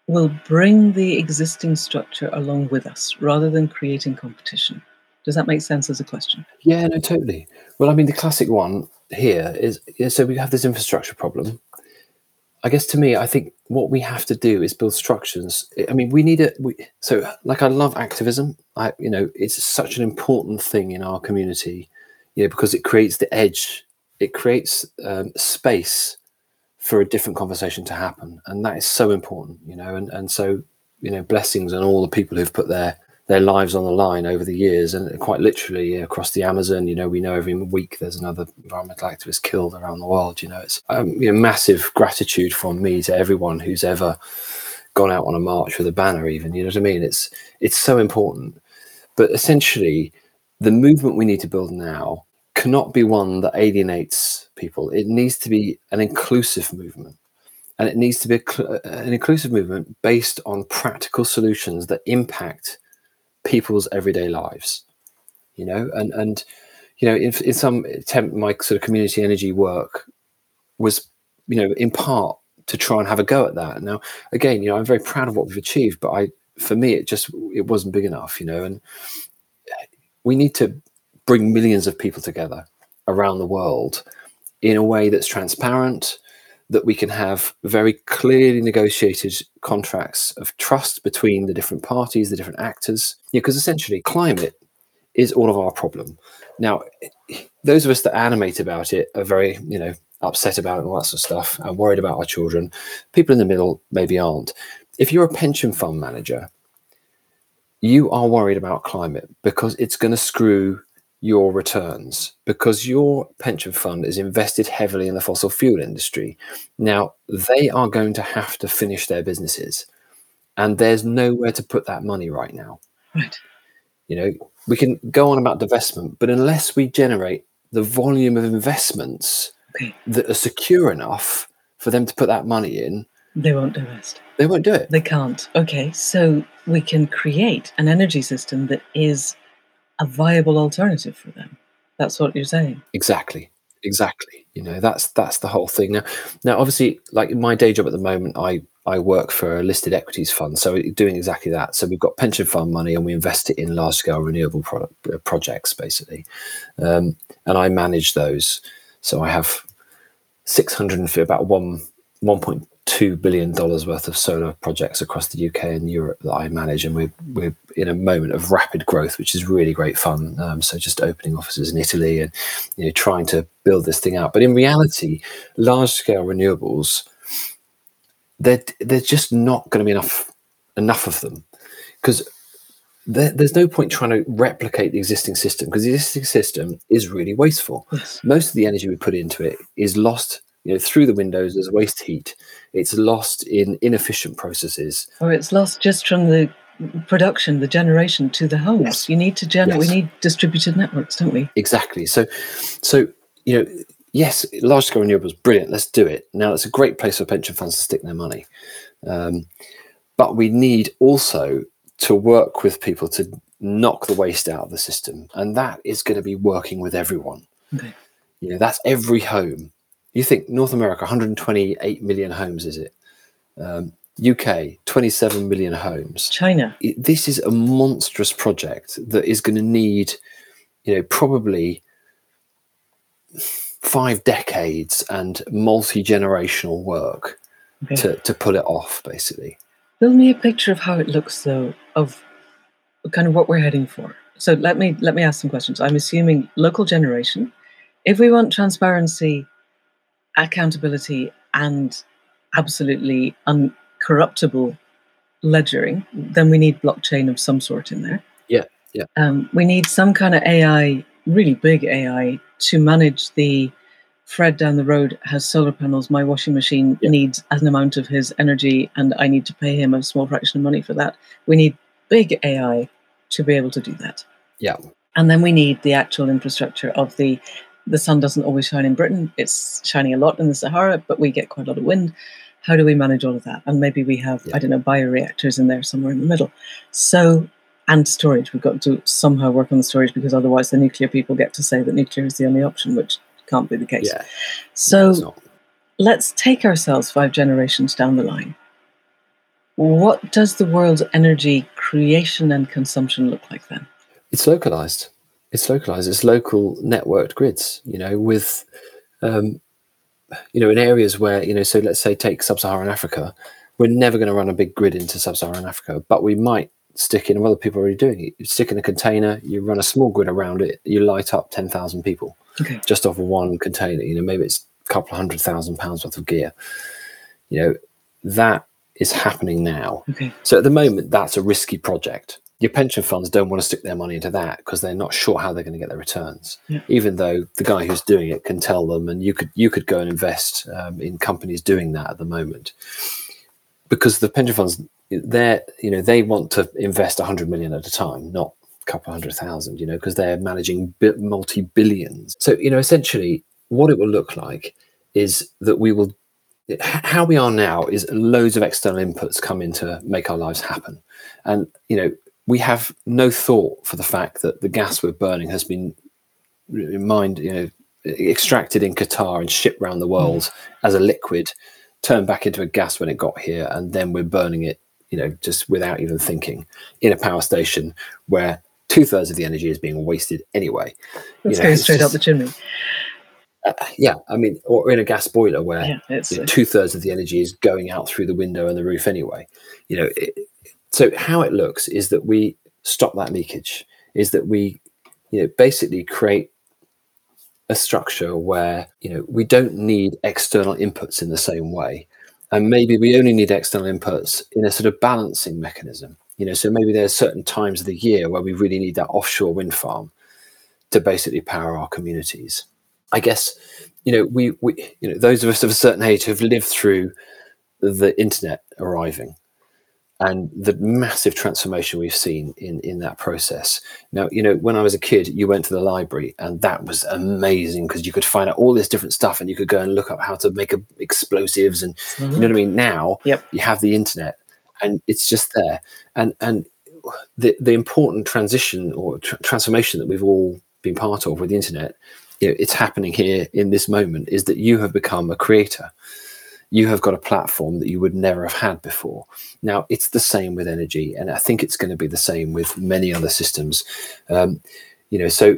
will bring the existing structure along with us rather than creating competition. Does that make sense as a question? Yeah, no, totally. Well, I mean, the classic one here is so we have this infrastructure problem. I guess to me, I think what we have to do is build structures. I mean, we need it. So, like, I love activism. I, you know, it's such an important thing in our community, you know, because it creates the edge. It creates um, space for a different conversation to happen, and that is so important, you know. And and so, you know, blessings on all the people who've put their their lives on the line over the years and quite literally across the amazon you know we know every week there's another environmental activist killed around the world you know. It's um, you know, massive gratitude from me to everyone who's ever gone out on a march with a banner even you know what i mean? It's it's so important. But essentially the movement we need to build now cannot be one that alienates people. It needs to be an inclusive movement. And it needs to be a, an inclusive movement based on practical solutions that impact people's everyday lives you know? And and you know in, in some attempt my sort of community energy work was you know in part to try and have a go at that. Now again you know i'm very proud of what we've achieved but i for me it just it wasn't big enough you know? And we need to bring millions of people together around the world in a way that's transparent that we can have very clearly negotiated contracts of trust between the different parties, the different actors. Yeah, because essentially climate is all of our problem. Now, those of us that animate about it are very, you know, upset about it and all that sort of stuff and worried about our children. People in the middle maybe aren't. If you're a pension fund manager, you are worried about climate because it's going to screw your returns because your pension fund is invested heavily in the fossil fuel industry. Now, they are going to have to finish their businesses, and there's nowhere to put that money right now. Right. You know, we can go on about divestment, but unless we generate the volume of investments okay. that are secure enough for them to put that money in, they won't divest. They won't do it. They can't. Okay, so we can create an energy system that is a viable alternative for them. That's what you're saying. Exactly. Exactly. You know, that's that's the whole thing. Now now obviously like my day job at the moment I I work for a listed equities fund, so doing exactly that. So we've got pension fund money, and we invest it in large scale renewable product, uh, projects, basically, um, and I manage those. So I have six hundred and about one one point two billion dollars worth of solar projects across the UK and Europe that I manage, and we're we're in a moment of rapid growth, which is really great fun. Um, so just opening offices in Italy and you know trying to build this thing out. But in reality, large scale renewables, there there's just not going to be enough enough of them because. There's no point trying to replicate the existing system because the existing system is really wasteful. Yes. Most of the energy we put into it is lost you know through the windows as waste heat it's lost in inefficient processes. Or it's lost just from the production the generation to the homes. Yes. you need to generate yes. we need distributed networks don't we? Exactly. So so you know yes large scale renewables brilliant let's do it. Now it's a great place for pension funds to stick their money. Um, but we need also to work with people to knock the waste out of the system and that is going to be working with everyone. Okay. you know that's every home you think North America, 128 million homes, is it? Um, UK, 27 million homes. China. It, this is a monstrous project that is going to need, you know, probably five decades and multi generational work okay. to, to pull it off, basically. Build me a picture of how it looks, though, of kind of what we're heading for. So let me let me ask some questions. I'm assuming local generation. If we want transparency accountability and absolutely uncorruptible ledgering, then we need blockchain of some sort in there. Yeah, yeah. Um, we need some kind of AI, really big AI, to manage the Fred down the road has solar panels. My washing machine yeah. needs an amount of his energy, and I need to pay him a small fraction of money for that. We need big AI to be able to do that. Yeah. And then we need the actual infrastructure of the the sun doesn't always shine in Britain. It's shining a lot in the Sahara, but we get quite a lot of wind. How do we manage all of that? And maybe we have, yeah. I don't know, bioreactors in there somewhere in the middle. So and storage. We've got to somehow work on the storage because otherwise the nuclear people get to say that nuclear is the only option, which can't be the case. Yeah. So not. let's take ourselves five generations down the line. What does the world's energy creation and consumption look like then? It's localized. It's localized. It's local networked grids. You know, with um, you know, in areas where you know, so let's say take sub-Saharan Africa, we're never going to run a big grid into sub-Saharan Africa, but we might stick in. Well, other people are already doing it. You stick in a container, you run a small grid around it, you light up ten thousand people Okay. just off of one container. You know, maybe it's a couple of hundred thousand pounds worth of gear. You know, that is happening now. Okay. So at the moment, that's a risky project. Your pension funds don't want to stick their money into that because they're not sure how they're going to get their returns. Yeah. Even though the guy who's doing it can tell them, and you could you could go and invest um, in companies doing that at the moment, because the pension funds they're you know they want to invest a 100 million at a time, not a couple hundred thousand, you know, because they're managing multi billions. So you know, essentially, what it will look like is that we will how we are now is loads of external inputs come in to make our lives happen and you know we have no thought for the fact that the gas we're burning has been mined you know extracted in qatar and shipped around the world as a liquid turned back into a gas when it got here and then we're burning it you know just without even thinking in a power station where two-thirds of the energy is being wasted anyway Let's You know, go it's straight up the chimney. uh, yeah i mean or in a gas boiler where Yeah, you know, two thirds of the energy is going out through the window and the roof anyway. You know, it, so how it looks is that we stop that leakage. Is that we, you know, basically create a structure where you know we don't need external inputs in the same way, and maybe we only need external inputs in a sort of balancing mechanism. You know, so maybe there's certain times of the year where we really need that offshore wind farm to basically power our communities. I guess you know we, we you know those of us of a certain age who have lived through the internet arriving and the massive transformation we've seen in in that process. Now you know when i was a kid you went to the library and that was amazing because you could find out all this different stuff and you could go and look up how to make a, explosives and you know mm-hmm. what i mean? Now Yep. you have the internet and it's just there. And and the the important transition or tr- transformation that we've all been part of with the internet you know, it's happening here in this moment is that you have become a creator you have got a platform that you would never have had before. Now it's the same with energy and i think it's going to be the same with many other systems. Um, you know so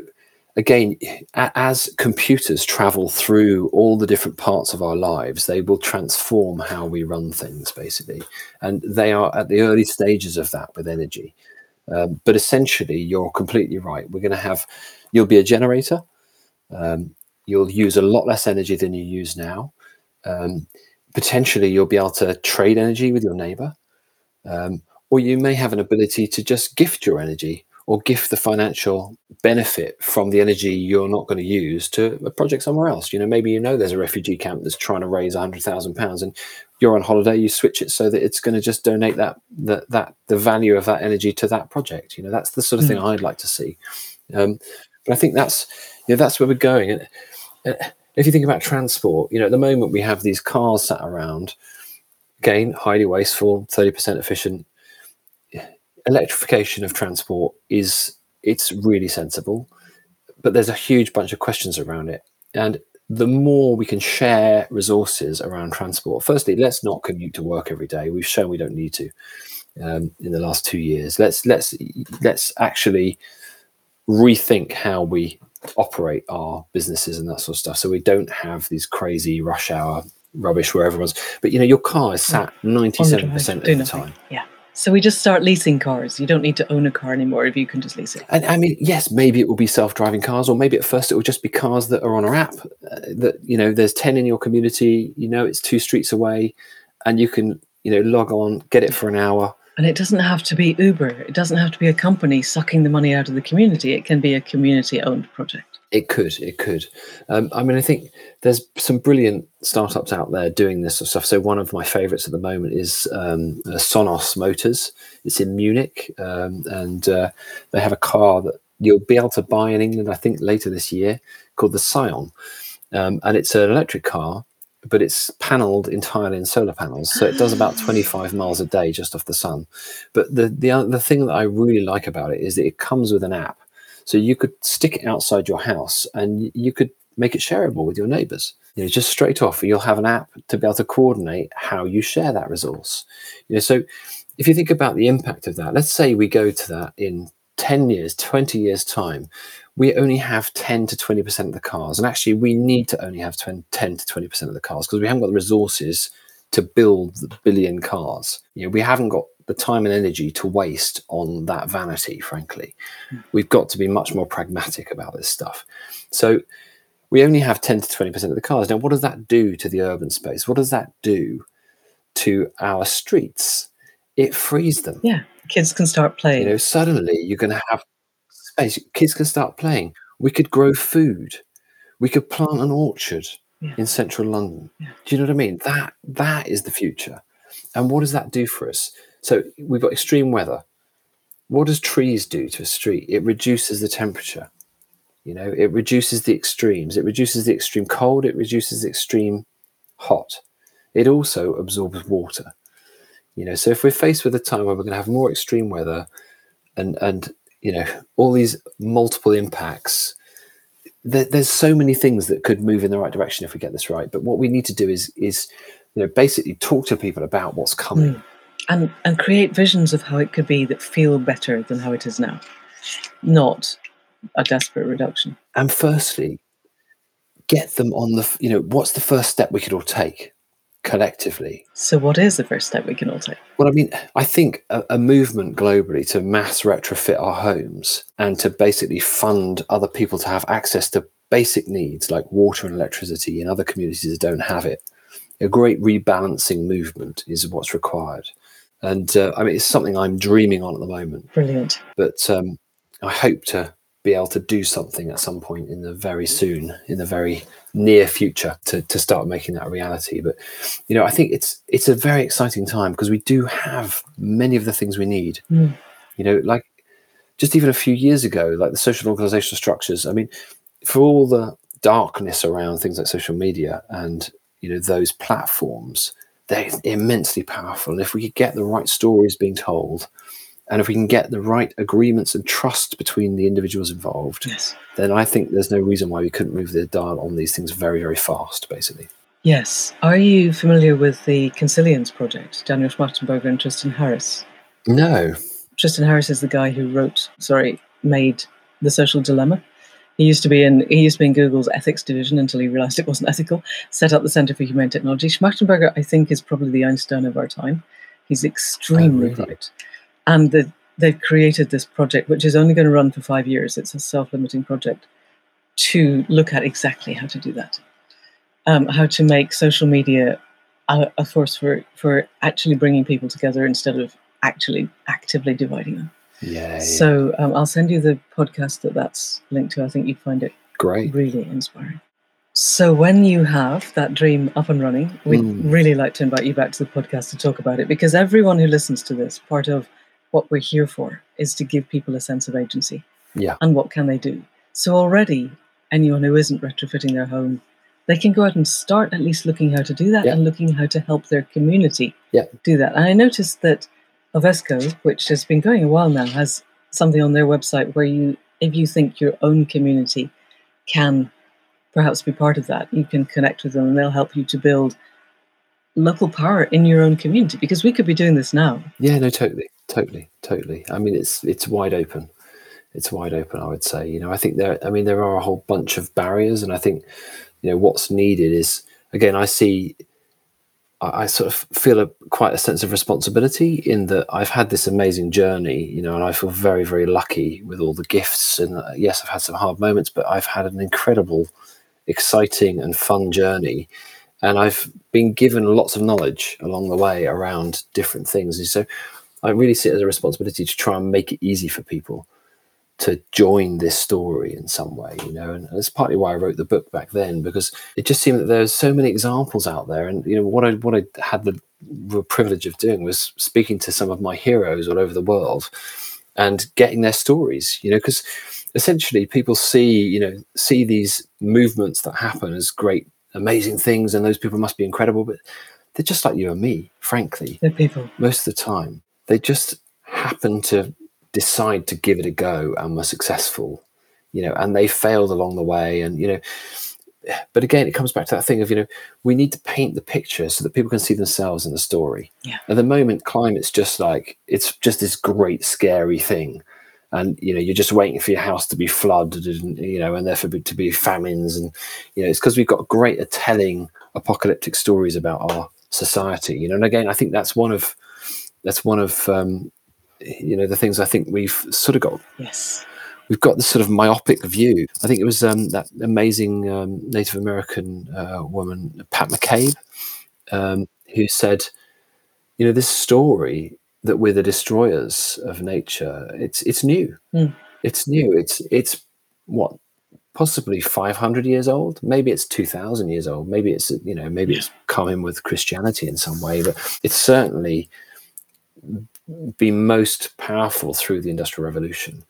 again as computers travel through all the different parts of our lives they will transform how we run things basically. And they are at the early stages of that with energy. Um, but essentially you're completely right. We're going to have you'll be a generator. Um, you'll use a lot less energy than you use now. Um, potentially you'll be able to trade energy with your neighbor um, or you may have an ability to just gift your energy or gift the financial benefit from the energy you're not going to use to a project somewhere else. You know maybe you know there's a refugee camp that's trying to raise 100000 pounds and you're on holiday you switch it so that it's going to just donate that that that the value of that energy to that project. You know that's the sort of thing i'd like to see. Um, but i think that's you know that's where we're going. And if you think about transport you know at the moment we have these cars sat around. Again highly wasteful 30% efficient. Electrification of transport is it's really sensible but there's a huge bunch of questions around it. And the more we can share resources around transport firstly let's not commute to work every day. We've shown we don't need to um, in the last two years. Let's let's let's actually rethink how we operate our businesses and that sort of stuff so we don't have these crazy rush hour rubbish where everyone's but you know your car is sat 97% of the time Yeah. So we just start leasing cars. You don't need to own a car anymore if you can just lease it. And I mean, yes, maybe it will be self-driving cars, or maybe at first it will just be cars that are on our app. Uh, that you know, there's ten in your community. You know, it's two streets away, and you can you know log on, get it for an hour. And it doesn't have to be Uber. It doesn't have to be a company sucking the money out of the community. It can be a community owned project. It could, it could. Um, I mean, I think there's some brilliant startups out there doing this sort of stuff. So one of my favourites at the moment is um, uh, Sono Motors. It's in Munich, um, and uh, they have a car that you'll be able to buy in England. I think later this year, called the Sion, um, and it's an electric car. But it's paneled entirely in solar panels, so it does about ah. 25 miles a day just off the sun. But the the uh, the thing that I really like about it is that it comes with an app, so you could stick it outside your house and you could make it shareable with your neighbors. You know, just straight off, you'll have an app to be able to coordinate how you share that resource. You know, so if you think about the impact of that, let's say we go to that in 10 years, 20 years' time, we only have 10 to 20% of the cars. And actually, we need to only have 10 to 20% of the cars because we haven't got the resources to build the billion cars. You know, we haven't got the time and energy to waste on that vanity, frankly. Hmm. We've got to be much more pragmatic about this stuff. So we only have 10 to 20% of the cars. Now, what does that do to the urban space? What does that do to our streets? It frees them. Yeah kids can start playing. You know, suddenly you're going to have space. Kids can start playing. We could grow food. We could plant an orchard yeah. in central London. Yeah. Do you know what I mean? That that is the future. And what does that do for us? So we've got extreme weather. What does trees do to a street? It reduces the temperature. You know, it reduces the extremes. It reduces the extreme cold. It reduces the extreme hot. It also absorbs water. You know, so if we're faced with a time where we're going to have more extreme weather, and and you know all these multiple impacts, there, there's so many things that could move in the right direction if we get this right. But what we need to do is is you know basically talk to people about what's coming. Mm. And, and create visions of how it could be that feel better than how it is now, not a desperate reduction. And firstly, get them on the you know what's the first step we could all take collectively. So, what is the first step we can all take? Well, I mean, I think a, a, movement globally to mass retrofit our homes and to basically fund other people to have access to basic needs like water and electricity in other communities that don't have it. A great rebalancing movement is what's required. And uh, I mean, it's something I'm dreaming on at the moment. Brilliant. But um, I hope to be able to do something at some point in the very soon, in the very near future, to, to start making that a reality. But you know, I think it's it's a very exciting time because we do have many of the things we need. Mm. You know, like just even a few years ago, like the social organizational structures. I mean, for all the darkness around things like social media and you know those platforms, they're immensely powerful. And if we could get the right stories being told, and if we can get the right agreements and trust between the individuals involved, yes. then I think there's no reason why we couldn't move the dial on these things very, very fast, basically. Yes. Are you familiar with the Consilience project, Daniel Schmachtenberger and Tristan Harris? No. Tristan Harris is the guy who wrote, sorry, made The Social Dilemma. He used to be in he used to be in Google's ethics division until he realized it wasn't ethical. Set up the Center for Humane Technology. Schmachtenberger, I think, is probably the Einstein of our time. He's extremely oh, bright and the, they've created this project, which is only going to run for five years. It's a self-limiting project to look at exactly how to do that, um, how to make social media a, a, force for for actually bringing people together instead of actually actively dividing them. Yeah. So um, I'll send you the podcast that that's linked to. I think you'd find it great, really inspiring. So when you have that dream up and running, we'd mm. really like to invite you back to the podcast to talk about it because everyone who listens to this, part of what we're here for is to give people a sense of agency. Yeah. And what can they do? So already, anyone who isn't retrofitting their home, they can go out and start at least looking how to do that yeah. and looking how to help their community yeah. do that. And I noticed that Ovesco, which has been going a while now, has something on their website where you, if you think your own community can perhaps be part of that, you can connect with them and they'll help you to build local power in your own community because we could be doing this now. Yeah, no, totally. Totally, totally. I mean, it's it's wide open. It's wide open. I would say. You know, I think there. I mean, there are a whole bunch of barriers, and I think, you know, what's needed is again. I see. I, I sort of feel a quite a sense of responsibility in that I've had this amazing journey, you know, and I feel very, very lucky with all the gifts. And uh, yes, I've had some hard moments, but I've had an incredible, exciting, and fun journey and I've been given lots of knowledge along the way around different things. And so I really see it as a responsibility to try and make it easy for people to join this story in some way, you know, and that's partly why I wrote the book back then because it just seemed that there's so many examples out there, and you know what I what I had the privilege of doing was speaking to some of my heroes all over the world and getting their stories, you know, because essentially people see you know see these movements that happen as great amazing things and those people must be incredible, but they're just like you and me, frankly. They're people. Most of the time, they just happen to decide to give it a go and were successful, you know, and they failed along the way. And, you know, but again, it comes back to that thing of, you know, we need to paint the picture so that people can see themselves in the story. Yeah. At the moment, climate's just like, it's just this great, scary thing. And, you know, you're just waiting for your house to be flooded and, you know, and therefore to be famines. And, you know, it's because we've got great at telling apocalyptic stories about our society, you know, and again, I think that's one of, that's one of, um, you know, the things I think we've sort of got Yes. we've got this sort of myopic view. I think it was um, that amazing um, Native American uh, woman, Pat McCabe, um, who said, "You know, this story that we're the destroyers of nature. It's it's new. Mm. It's new. It's it's what." Possibly 500 years old. Maybe it's 2,000 years old. Maybe it's you know maybe it's come in with Christianity in some way, but it's certainly been most powerful through the Industrial Revolution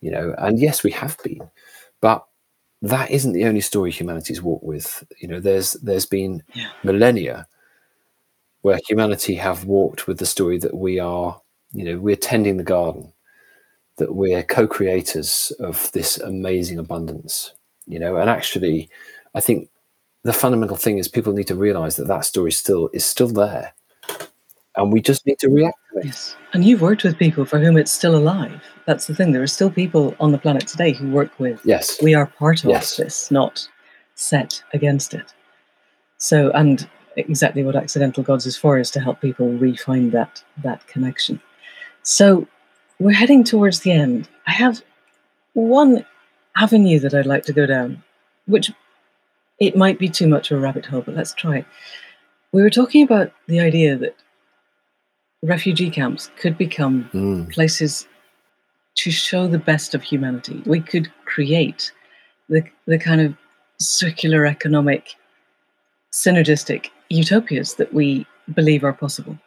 you know and yes we have been but that isn't the only story humanity's walked with you know there's there's been Yeah. millennia where humanity have walked with the story that we are you know we're tending the garden that we're co-creators of this amazing abundance you know and actually i think the fundamental thing is people need to realize that that story still is still there and we just need to react to it Yes. And you've worked with people for whom it's still alive. That's the thing. There are still people on the planet today who work with yes we are part of Yes. this, not set against it. So, and exactly what Accidental Gods is for is to help people refine that that connection. So, we're heading towards the end. I have one avenue that I'd like to go down, which it might be too much of a rabbit hole, but let's try it. We were talking about the idea that refugee camps could become Mm, places to show the best of humanity. We could create the, the kind of circular economic, synergistic utopias that we believe are possible.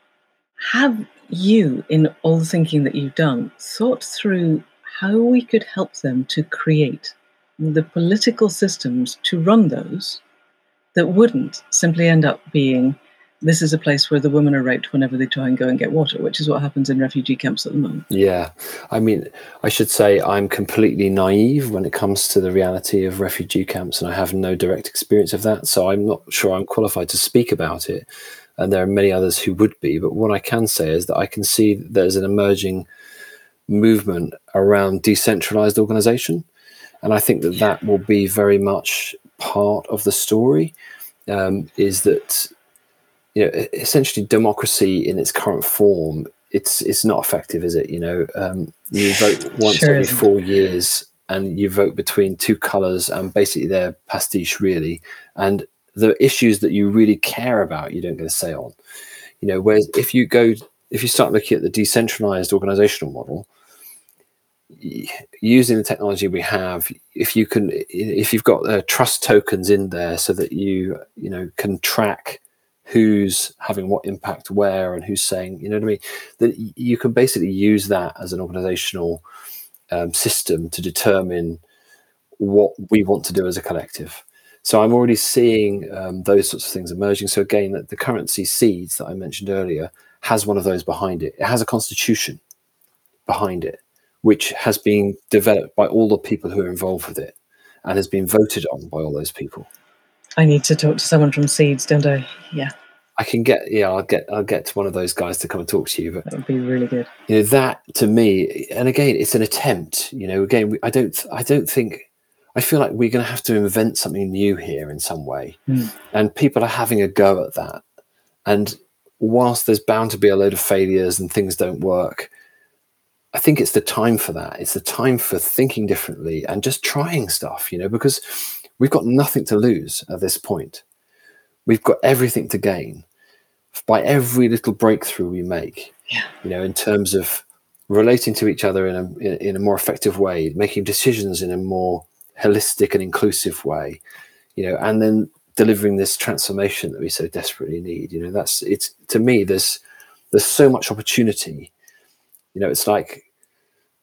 Have you, in all the thinking that you've done, thought through how we could help them to create the political systems to run those that wouldn't simply end up being this is a place where the women are raped whenever they try and go and get water, which is what happens in refugee camps at the moment. Yeah, I mean, I should say I'm completely naive when it comes to the reality of refugee camps, and I have no direct experience of that. So I'm not sure I'm qualified to speak about it. And there are many others who would be. But what I can say is that I can see that there's an emerging movement around decentralized organization. And I think that that will be very much part of the story um, is that you know, essentially democracy in its current form, it's it's not effective, is it? You know, um, you vote once Sure every isn't. four years, and you vote between two colours, and basically they're pastiche, really. And the issues that you really care about, you don't get a say on. You know, whereas if you go, if you start looking at the decentralized organizational model, using the technology we have if you can if you've got uh, trust tokens in there so that you you know can track who's having what impact where and who's saying you know what i mean? That you can basically use that as an organizational um, system to determine what we want to do as a collective. So i'm already seeing um, those sorts of things emerging. So again that the currency seeds that i mentioned earlier has one of those behind it. It has a constitution behind it which has been developed by all the people who are involved with it and has been voted on by all those people. I need to talk to someone from Seeds, don't I? Yeah, I can get yeah, I'll get I'll get one of those guys to come and talk to you. But that would be really good. you know that to me, and again, it's an attempt. You know, again, we, I don't I don't think I feel like we're going to have to invent something new here in some way, Hmm. and people are having a go at that. And whilst there's bound to be a load of failures and things don't work, I think it's the time for that. It's the time for thinking differently and just trying stuff, you know, because we've got nothing to lose at this point. We've got everything to gain by every little breakthrough we make, Yeah. you know, in terms of relating to each other in a, in, in a more effective way, making decisions in a more holistic and inclusive way, you know, and then delivering this transformation that we so desperately need. You know, that's it's to me, there's there's so much opportunity you know it's like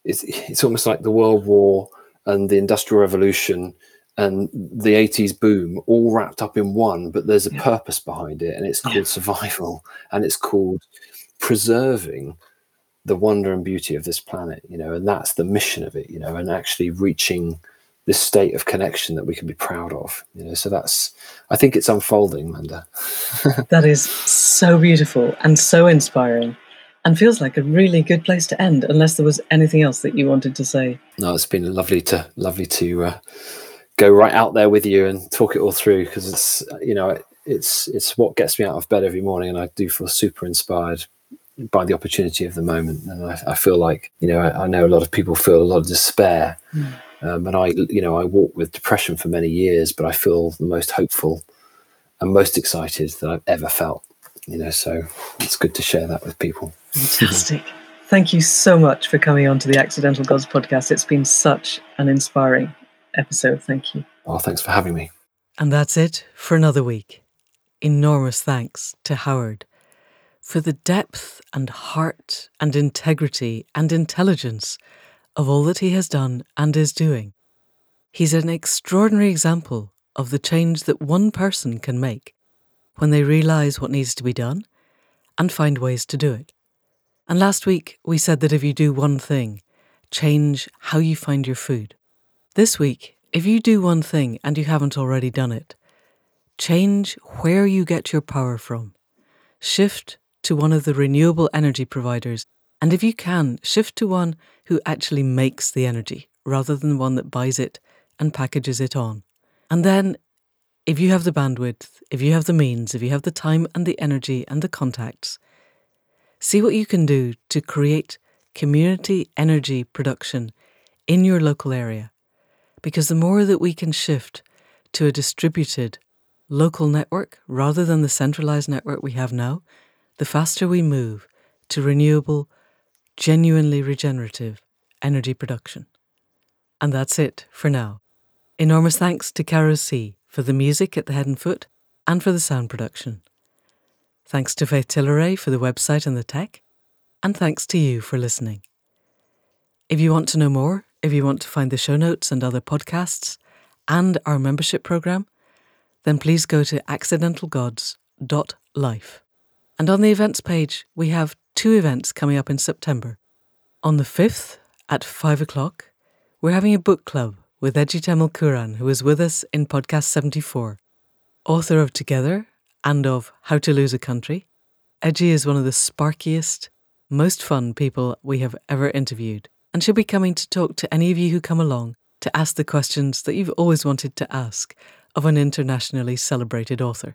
it's it's almost like the world war and the industrial revolution and the 80s boom all wrapped up in one but there's a yeah. purpose behind it and it's called yeah. survival and it's called preserving the wonder and beauty of this planet you know and that's the mission of it you know and actually reaching this state of connection that we can be proud of you know so that's i think it's unfolding Manda. that is so beautiful and so inspiring and feels like a really good place to end unless there was anything else that you wanted to say no it's been lovely to lovely to uh, go right out there with you and talk it all through because it's you know it's it's what gets me out of bed every morning and i do feel super inspired by the opportunity of the moment. And i, I feel like you know I, I, know a lot of people feel a lot of despair. Mm. um, and i you know i walked with depression for many years but i feel the most hopeful and most excited that i've ever felt you know so it's good to share that with people. Fantastic. Thank you so much for coming on to the accidental gods podcast. It's been such an inspiring episode. Thank you. Oh, thanks for having me. And that's it for another week. Enormous thanks to Howard for the depth and heart and integrity and intelligence of all that he has done and is doing. He's an extraordinary example of the change that one person can make when they realize what needs to be done and find ways to do it. And last week we said that if you do one thing, change how you find your food. This week, if you do one thing and you haven't already done it, change where you get your power from. Shift to one of the renewable energy providers, and if you can, shift to one who actually makes the energy rather than one that buys it and packages it on. And then, if you have the bandwidth, if you have the means, if you have the time and the energy and the contacts, see what you can do to create community energy production in your local area because the more that we can shift to a distributed local network rather than the centralized network we have now, the faster we move to renewable, genuinely regenerative energy production. And that's it for now. Enormous thanks to Caro C for the music at the head and foot and for the sound production. Thanks to Faith Tilleray for the website and the tech, and thanks to you for listening. If you want to know more, if you want to find the show notes and other podcasts and our membership program, then please go to accidentalgods.life. And on the events page, we have two events coming up in September. On the 5th at 5 o'clock, we're having a book club with Ece Temelkuran, who is with us in podcast 74, author of Together and of How to Lose a Country. Ece is one of the sparkiest, most fun people we have ever interviewed and she'll be coming to talk to any of you who come along to ask the questions that you've always wanted to ask of an internationally celebrated author.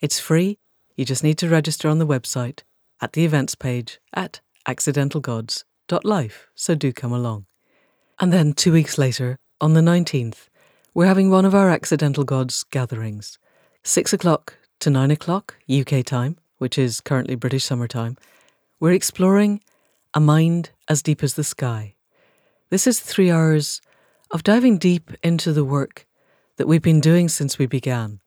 It's free, you just need to register on the website at the events page at accidentalgods.life, so do come along. And then two weeks later, on the 19th, we're having one of our Accidental Gods gatherings. Six o'clock to nine o'clock UK time, which is currently British summertime. We're exploring a mind as deep as the sky. This is three hours of diving deep into the work that we've been doing since we began.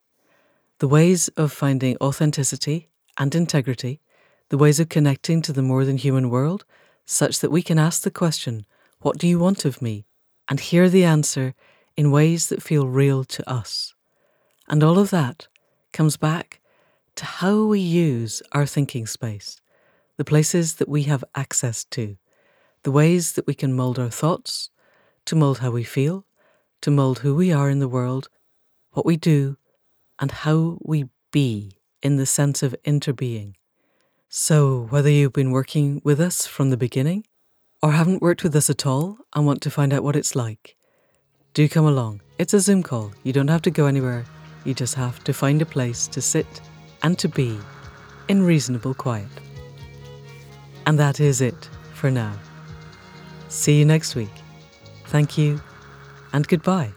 The ways of finding authenticity and integrity, the ways of connecting to the more than human world, such that we can ask the question, What do you want of me? and hear the answer in ways that feel real to us. And all of that comes back to how we use our thinking space the places that we have access to, the ways that we can mold our thoughts, to mold how we feel, to mold who we are in the world, what we do, and how we be in the sense of interbeing. So, whether you've been working with us from the beginning or haven't worked with us at all and want to find out what it's like, do come along. It's a Zoom call. You don't have to go anywhere. You just have to find a place to sit and to be in reasonable quiet. And that is it for now. See you next week. Thank you and goodbye.